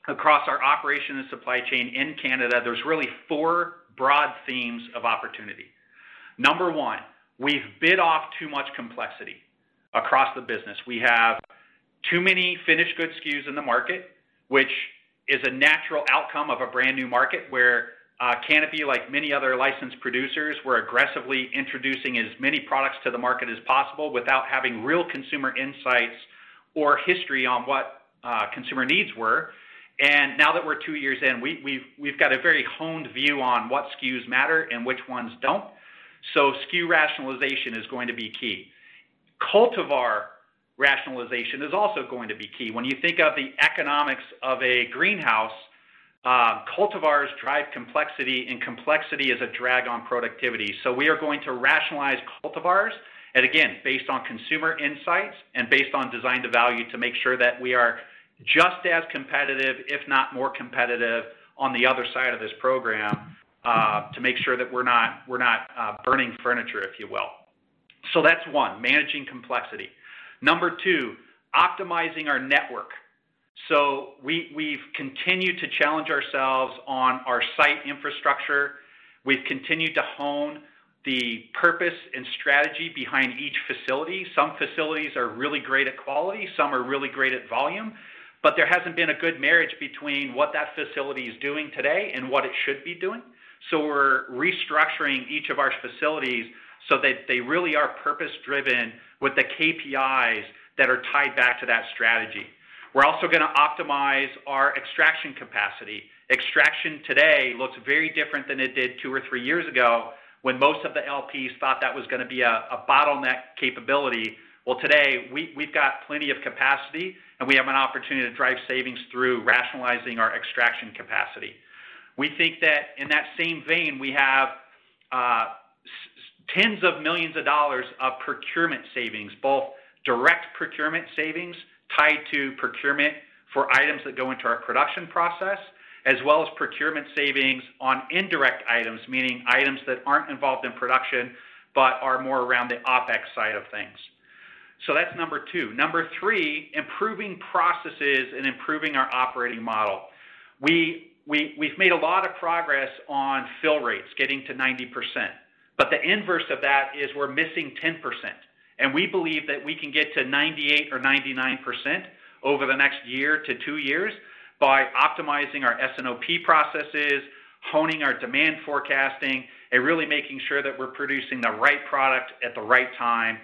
across our operation and supply chain in Canada, there's really four broad themes of opportunity. Number one, we've bid off too much complexity across the business. We have too many finished good SKUs in the market, which is a natural outcome of a brand new market where Canopy, like many other licensed producers, we're aggressively introducing as many products to the market as possible without having real consumer insights or history on what uh, consumer needs were. And now that we're two years in, we, we've, we've got a very honed view on what SKUs matter and which ones don't. So SKU rationalization is going to be key. Cultivar rationalization is also going to be key. When you think of the economics of a greenhouse, uh, cultivars drive complexity, and complexity is a drag on productivity. So we are going to rationalize cultivars, and again, based on consumer insights and based on design to value to make sure that we are just as competitive, if not more competitive, on the other side of this program uh, to make sure that we're not, we're not uh, burning furniture, if you will. So that's one, managing complexity. Number two, optimizing our network. So we, we've continued to challenge ourselves on our site infrastructure. We've continued to hone the purpose and strategy behind each facility. Some facilities are really great at quality, some are really great at volume, but there hasn't been a good marriage between what that facility is doing today and what it should be doing. So we're restructuring each of our facilities so that they really are purpose driven with the KPIs that are tied back to that strategy. We're also going to optimize our extraction capacity. Extraction today looks very different than it did two or three years ago when most of the LPs thought that was going to be a, bottleneck capability. Well, today we, we've got plenty of capacity and we have an opportunity to drive savings through rationalizing our extraction capacity. We think that in that same vein, we have uh, tens of millions of dollars of procurement savings, both direct procurement savings tied to procurement for items that go into our production process, as well as procurement savings on indirect items, meaning items that aren't involved in production but are more around the OpEx side of things. So that's number two. Number three, improving processes and improving our operating model. We, we, we've made a lot of progress on fill rates, getting to 90%. But the inverse of that is we're missing 10%. And we believe that we can get to 98 or 99% over the next year to two years by optimizing our S&OP processes, honing our demand forecasting, and really making sure that we're producing the right product at the right time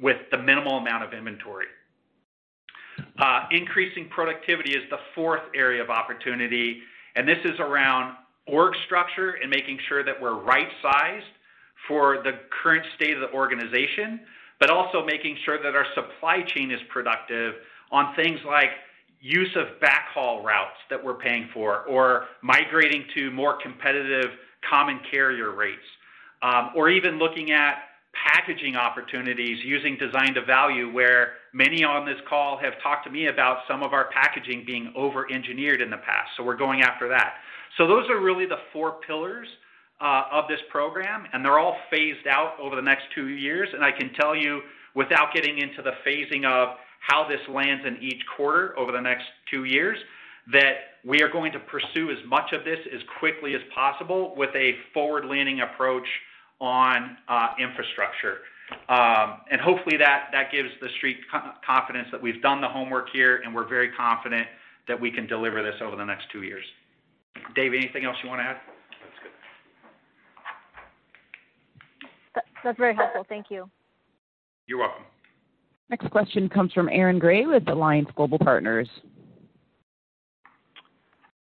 with the minimal amount of inventory. Uh, increasing productivity is the fourth area of opportunity, and this is around org structure and making sure that we're right-sized for the current state of the organization, but also making sure that our supply chain is productive on things like use of backhaul routes that we're paying for, or migrating to more competitive common carrier rates, um, or even looking at packaging opportunities using design to value, where many on this call have talked to me about some of our packaging being over engineered in the past. So we're going after that. So those are really the four pillars uh, of this program, and they're all phased out over the next two years. And I can tell you, without getting into the phasing of how this lands in each quarter over the next two years, that we are going to pursue as much of this as quickly as possible with a forward-leaning approach on infrastructure. Um, and hopefully that, that gives the Street confidence that we've done the homework here, and we're very confident that we can deliver this over the next two years. Dave, anything else you want to add? That's good. That's very helpful. Thank you. You're welcome. Next question comes from Aaron Grey with Alliance Global Partners.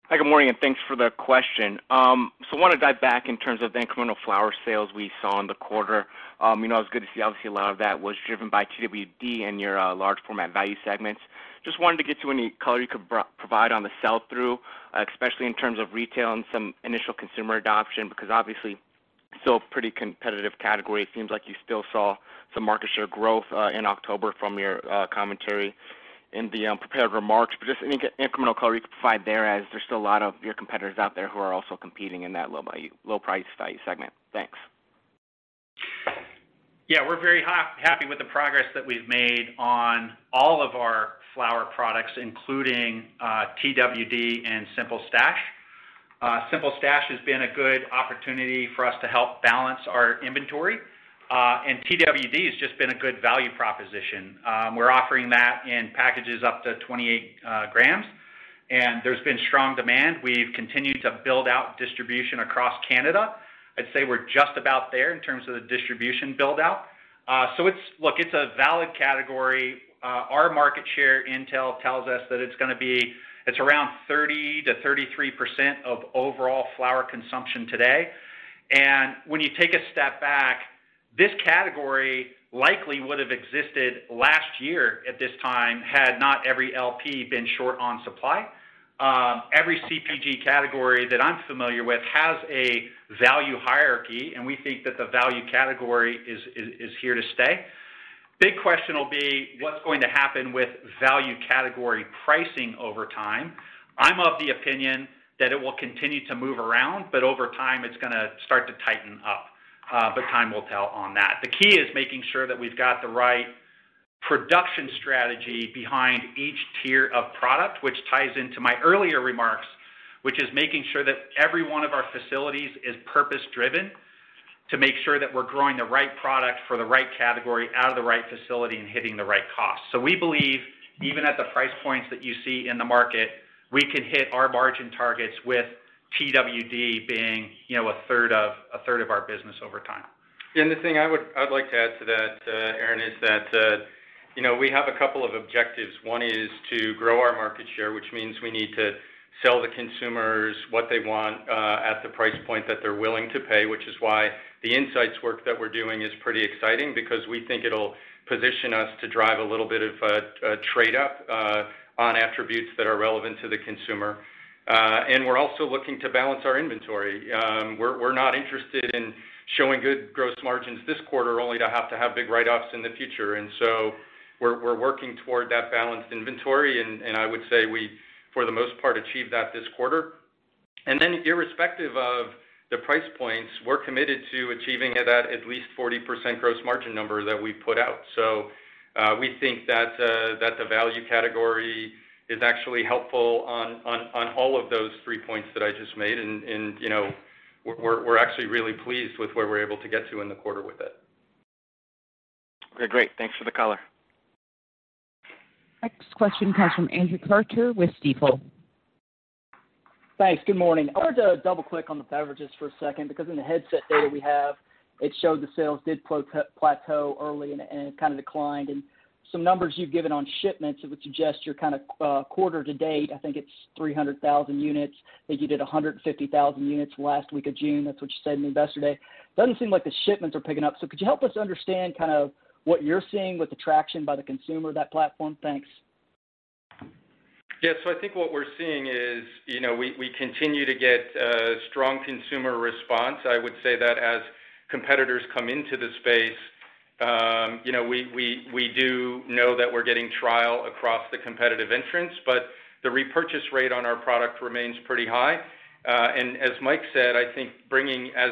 Hi, good morning, and thanks for the question. Um, so, I want to dive back in terms of the incremental flower sales we saw in the quarter. Um, you know, it was good to see obviously a lot of that was driven by TWD and your uh, large format value segments. Just wanted to get to any color you could provide on the sell-through, uh, especially in terms of retail and some initial consumer adoption, because obviously still a pretty competitive category. It seems like you still saw some market share growth uh, in October from your uh, commentary in the um, prepared remarks. But just any incremental color you could provide there as there's still a lot of your competitors out there who are also competing in that low price value segment. Thanks. Yeah, we're very happy with the progress that we've made on all of our flower products, including uh, TWD and Simple Stash. Uh, simple Stash has been a good opportunity for us to help balance our inventory. Uh, and TWD has just been a good value proposition. Um, we're offering that in packages up to 28 uh, grams, and there's been strong demand. We've continued to build out distribution across Canada. I'd say we're just about there in terms of the distribution build-out. So it's look, it's a valid category. Our market share intel tells us that it's around 30 to 33 percent of overall flower consumption today. And when you take a step back, this category likely would have existed last year at this time had not every LP been short on supply. Um, every CPG category that I'm familiar with has a value hierarchy, and we think that the value category is here to stay. Big question will be what's going to happen with value category pricing over time. I'm of the opinion that it will continue to move around, but over time, it's gonna start to tighten up. Uh, but time will tell on that. The key is making sure that we've got the right production strategy behind each tier of product, which ties into my earlier remarks, which is making sure that every one of our facilities is purpose-driven to make sure that we're growing the right product for the right category out of the right facility and hitting the right cost. So we believe even at the price points that you see in the market, we can hit our margin targets with TWD being, you know, a third of a third of our business over time. And the thing I'd like to add to that, uh, Aaron, is that, uh, you know, we have a couple of objectives. One is to grow our market share, which means we need to sell the consumers what they want uh, at the price point that they're willing to pay, which is why the insights work that we're doing is pretty exciting because we think it'll position us to drive a little bit of a trade up on attributes that are relevant to the consumer. Uh, and we're also looking to balance our inventory. We're not interested in showing good gross margins this quarter only to have to have big write-offs in the future. And so we're we're working toward that balanced inventory, and I would say we, for the most part, achieved that this quarter. And then irrespective of the price points, we're committed to achieving that at least 40% gross margin number that we've put out. So uh, we think that the value category is actually helpful on all of those three points that I just made. And you know, we're actually really pleased with where we're able to get to in the quarter with it. Okay, great. Thanks for the color. Next question comes from Andrew Carter with Stifel. Thanks. Good morning. I wanted to double-click on the beverages for a second because in the Headset data we have, it showed the sales did plateau early and it kind of declined. And some numbers you've given on shipments, it would suggest you're kind of uh, quarter to date, I think it's 300,000 units. I think you did 150,000 units last week of June. That's what you said in Investor Day. Doesn't seem like the shipments are picking up. So could you help us understand kind of what you're seeing with the traction by the consumer of that platform? Thanks. Yeah. So I think what we're seeing is, you know, we continue to get uh, strong consumer response. I would say that as competitors come into the space, um, you know, we do know that we're getting trial across the competitive entrants, but the repurchase rate on our product remains pretty high. Uh and as Mike said, I think bringing as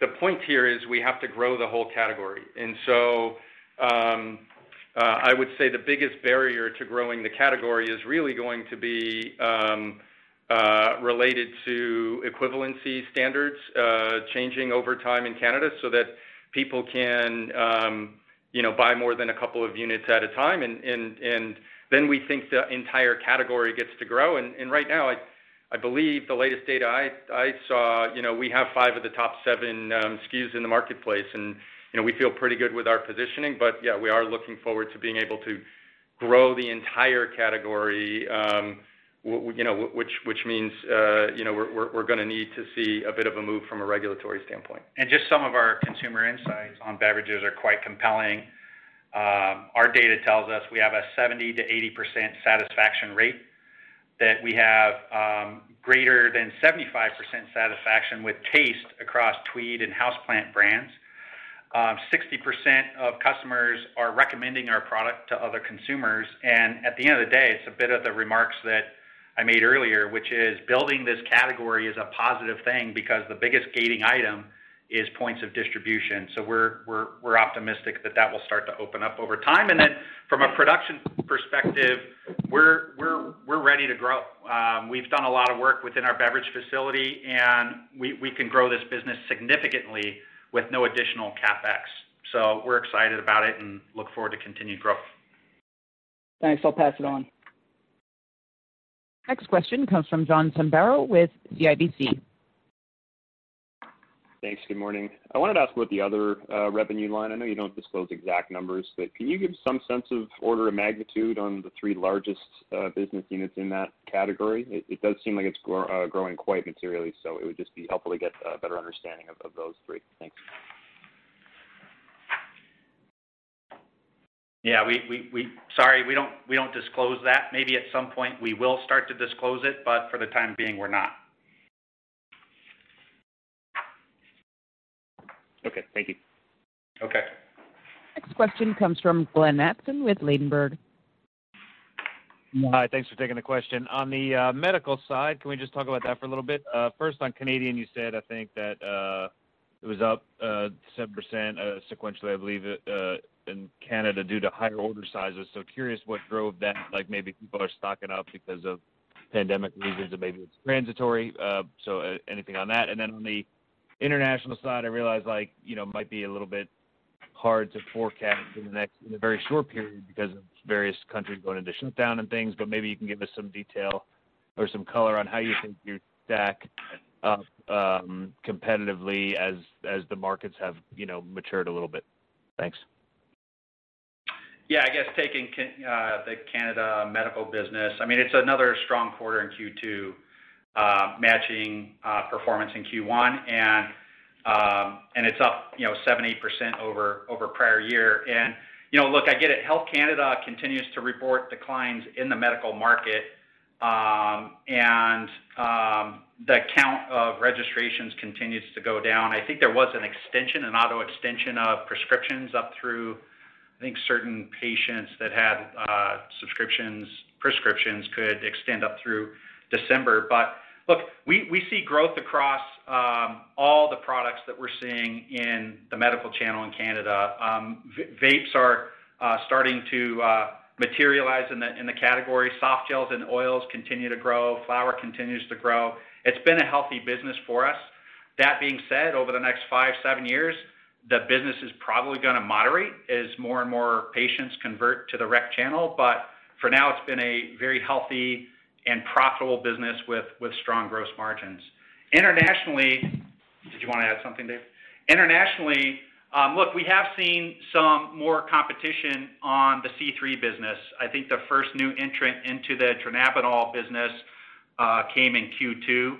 the point here is we have to grow the whole category. Um, Uh, I would say the biggest barrier to growing the category is really going to be um, uh, related to equivalency standards uh, changing over time in Canada so that people can um, you know buy more than a couple of units at a time. And then we think the entire category gets to grow. And right now, I believe the latest data I saw, you know, we have five of the top seven um, SKUs in the marketplace, and we feel pretty good with our positioning. But yeah, we are looking forward to being able to grow the entire category, um, you know, which which means uh, you know, we're we're we're going to need to see a bit of a move from a regulatory standpoint. And just some of our consumer insights on beverages are quite compelling. Um, our data tells us we have a 70%-80% satisfaction rate, that we have um, greater than 75% satisfaction with taste across Tweed and Houseplant brands. Um, 60% of customers are recommending our product to other consumers. And at the end of the day, it's a bit of the remarks that I made earlier, which is building this category is a positive thing because the biggest gating item is points of distribution. So we're optimistic that that will start to open up over time. And then from a production perspective, we're ready to grow. Um, we've done a lot of work within our beverage facility, and we can grow this business significantly with no additional CapEx. So we're excited about it and look forward to continued growth. Thanks. I'll pass it on. Next question comes from John Zamparo with CIBC. Thanks. Good morning. I wanted to ask about the other uh, revenue line. I know you don't disclose exact numbers, but can you give some sense of order of magnitude on the three largest uh, business units in that category? It does seem like it's uh, growing quite materially, so it would just be helpful to get a better understanding of those three. Thanks. Yeah. We. We. Sorry, we don't, we don't disclose that. Maybe at some point we will start to disclose it, but for the time being, we're not. Okay. Thank you. Okay. Next question comes from Glenn Mattson with Ladenburg. Hi. Thanks for taking the question. On the uh, medical side, can we just talk about that for a little bit? Uh, first, on Canadian, you said, I think that uh, it was up 7% sequentially, I believe, in Canada due to higher order sizes. So curious what drove that, like maybe people are stocking up because of pandemic reasons and maybe it's transitory. So anything on that? And then on the international side, I realize like you know might be a little bit hard to forecast in the next in a very short period because of various countries going into shutdown and things, but maybe you can give us some detail or some color on how you think you stack up um, competitively as as the markets have you know matured a little bit. Thanks. Yeah, I guess taking uh, the Canada medical business, I mean, it's another strong quarter in Q2, Uh, matching uh, performance in Q1, um, and it's up 78% over prior year. And look, I get it. Health Canada continues to report declines in the medical market, um, and um, the count of registrations continues to go down. I think there was an extension, an auto extension of prescriptions up through, I think certain patients that had uh, subscriptions, prescriptions could extend up through December. Look, we see growth across um, all the products that we're seeing in the medical channel in Canada. Um, vapes are uh, starting to uh, materialize in the category. Softgels and oils continue to grow. Flower continues to grow. It's been a healthy business for us. That being said, over the next five, seven years, the business is probably going to moderate as more and more patients convert to the rec channel. But for now, it's been a very healthy and profitable business with strong gross margins. Internationally, did you want to add something, Dave? Internationally, um, look, we have seen some more competition on the C3 business. I think the first new entrant into the dronabinol business uh, came in Q2.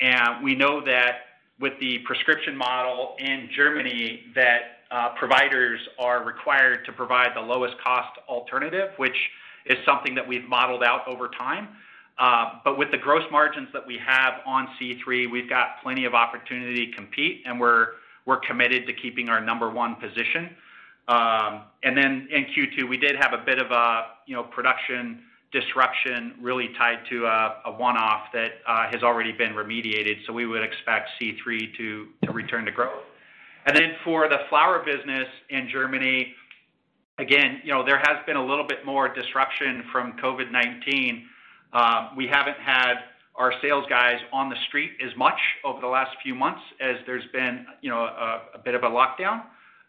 and We know that with the prescription model in Germany, that uh, providers are required to provide the lowest cost alternative, which is something that we've modeled out over time. With the gross margins that we have on C3, we've got plenty of opportunity to compete, and we're committed to keeping our number one position. Um and then in Q2, we did have a bit of a you know production disruption really tied to a one-off that has already been remediated. So we would expect C³ to to return to growth. And then for the flower business in Germany, again, you know, there has been a little bit more disruption from COVID-19. We haven't had our sales guys on the street as much over the last few months as there's been, you know, a bit of a lockdown.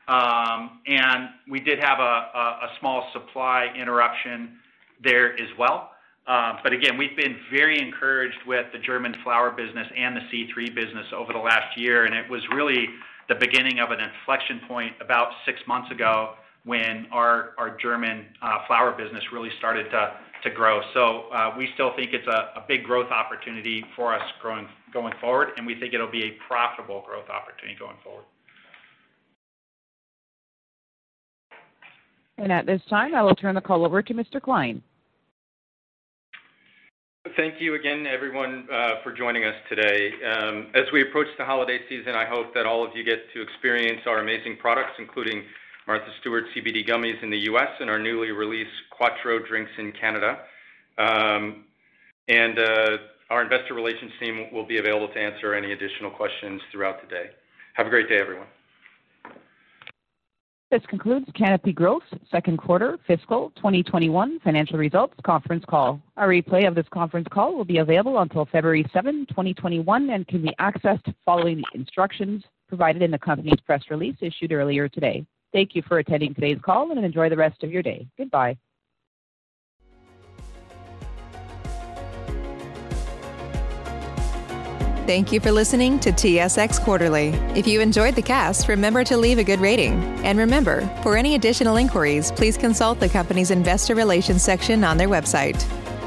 Um and we did have a small supply interruption there as well. Um but again, we've been very encouraged with the German flower business and the C3 business over the last year, and it was really the beginning of an inflection point about six months ago when our German flower business really started to grow. So uh we still think it's a big growth opportunity for us going forward, and we think it'll be a profitable growth opportunity going forward. And at this time, I will turn the call over to Mr. Klein. Thank you again, everyone, for joining us today. As we approach the holiday season, I hope that all of you get to experience our amazing products, including Martha Stewart CBD gummies in the U.S. and our newly released Quatreau drinks in Canada. Um, and uh, our investor relations team will be available to answer any additional questions throughout the day. Have a great day, everyone. This concludes Canopy Growth's second quarter fiscal 2021 financial results conference call. A replay of this conference call will be available until February 7, 2021, and can be accessed following the instructions provided in the company's press release issued earlier today. Thank you for attending today's call, and enjoy the rest of your day. Goodbye. Thank you for listening to TSX Quarterly. If you enjoyed the cast, remember to leave a good rating. And remember, for any additional inquiries, please consult the company's investor relations section on their website.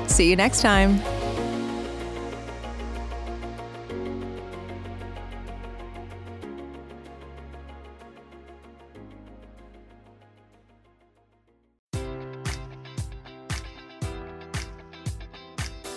See you next time.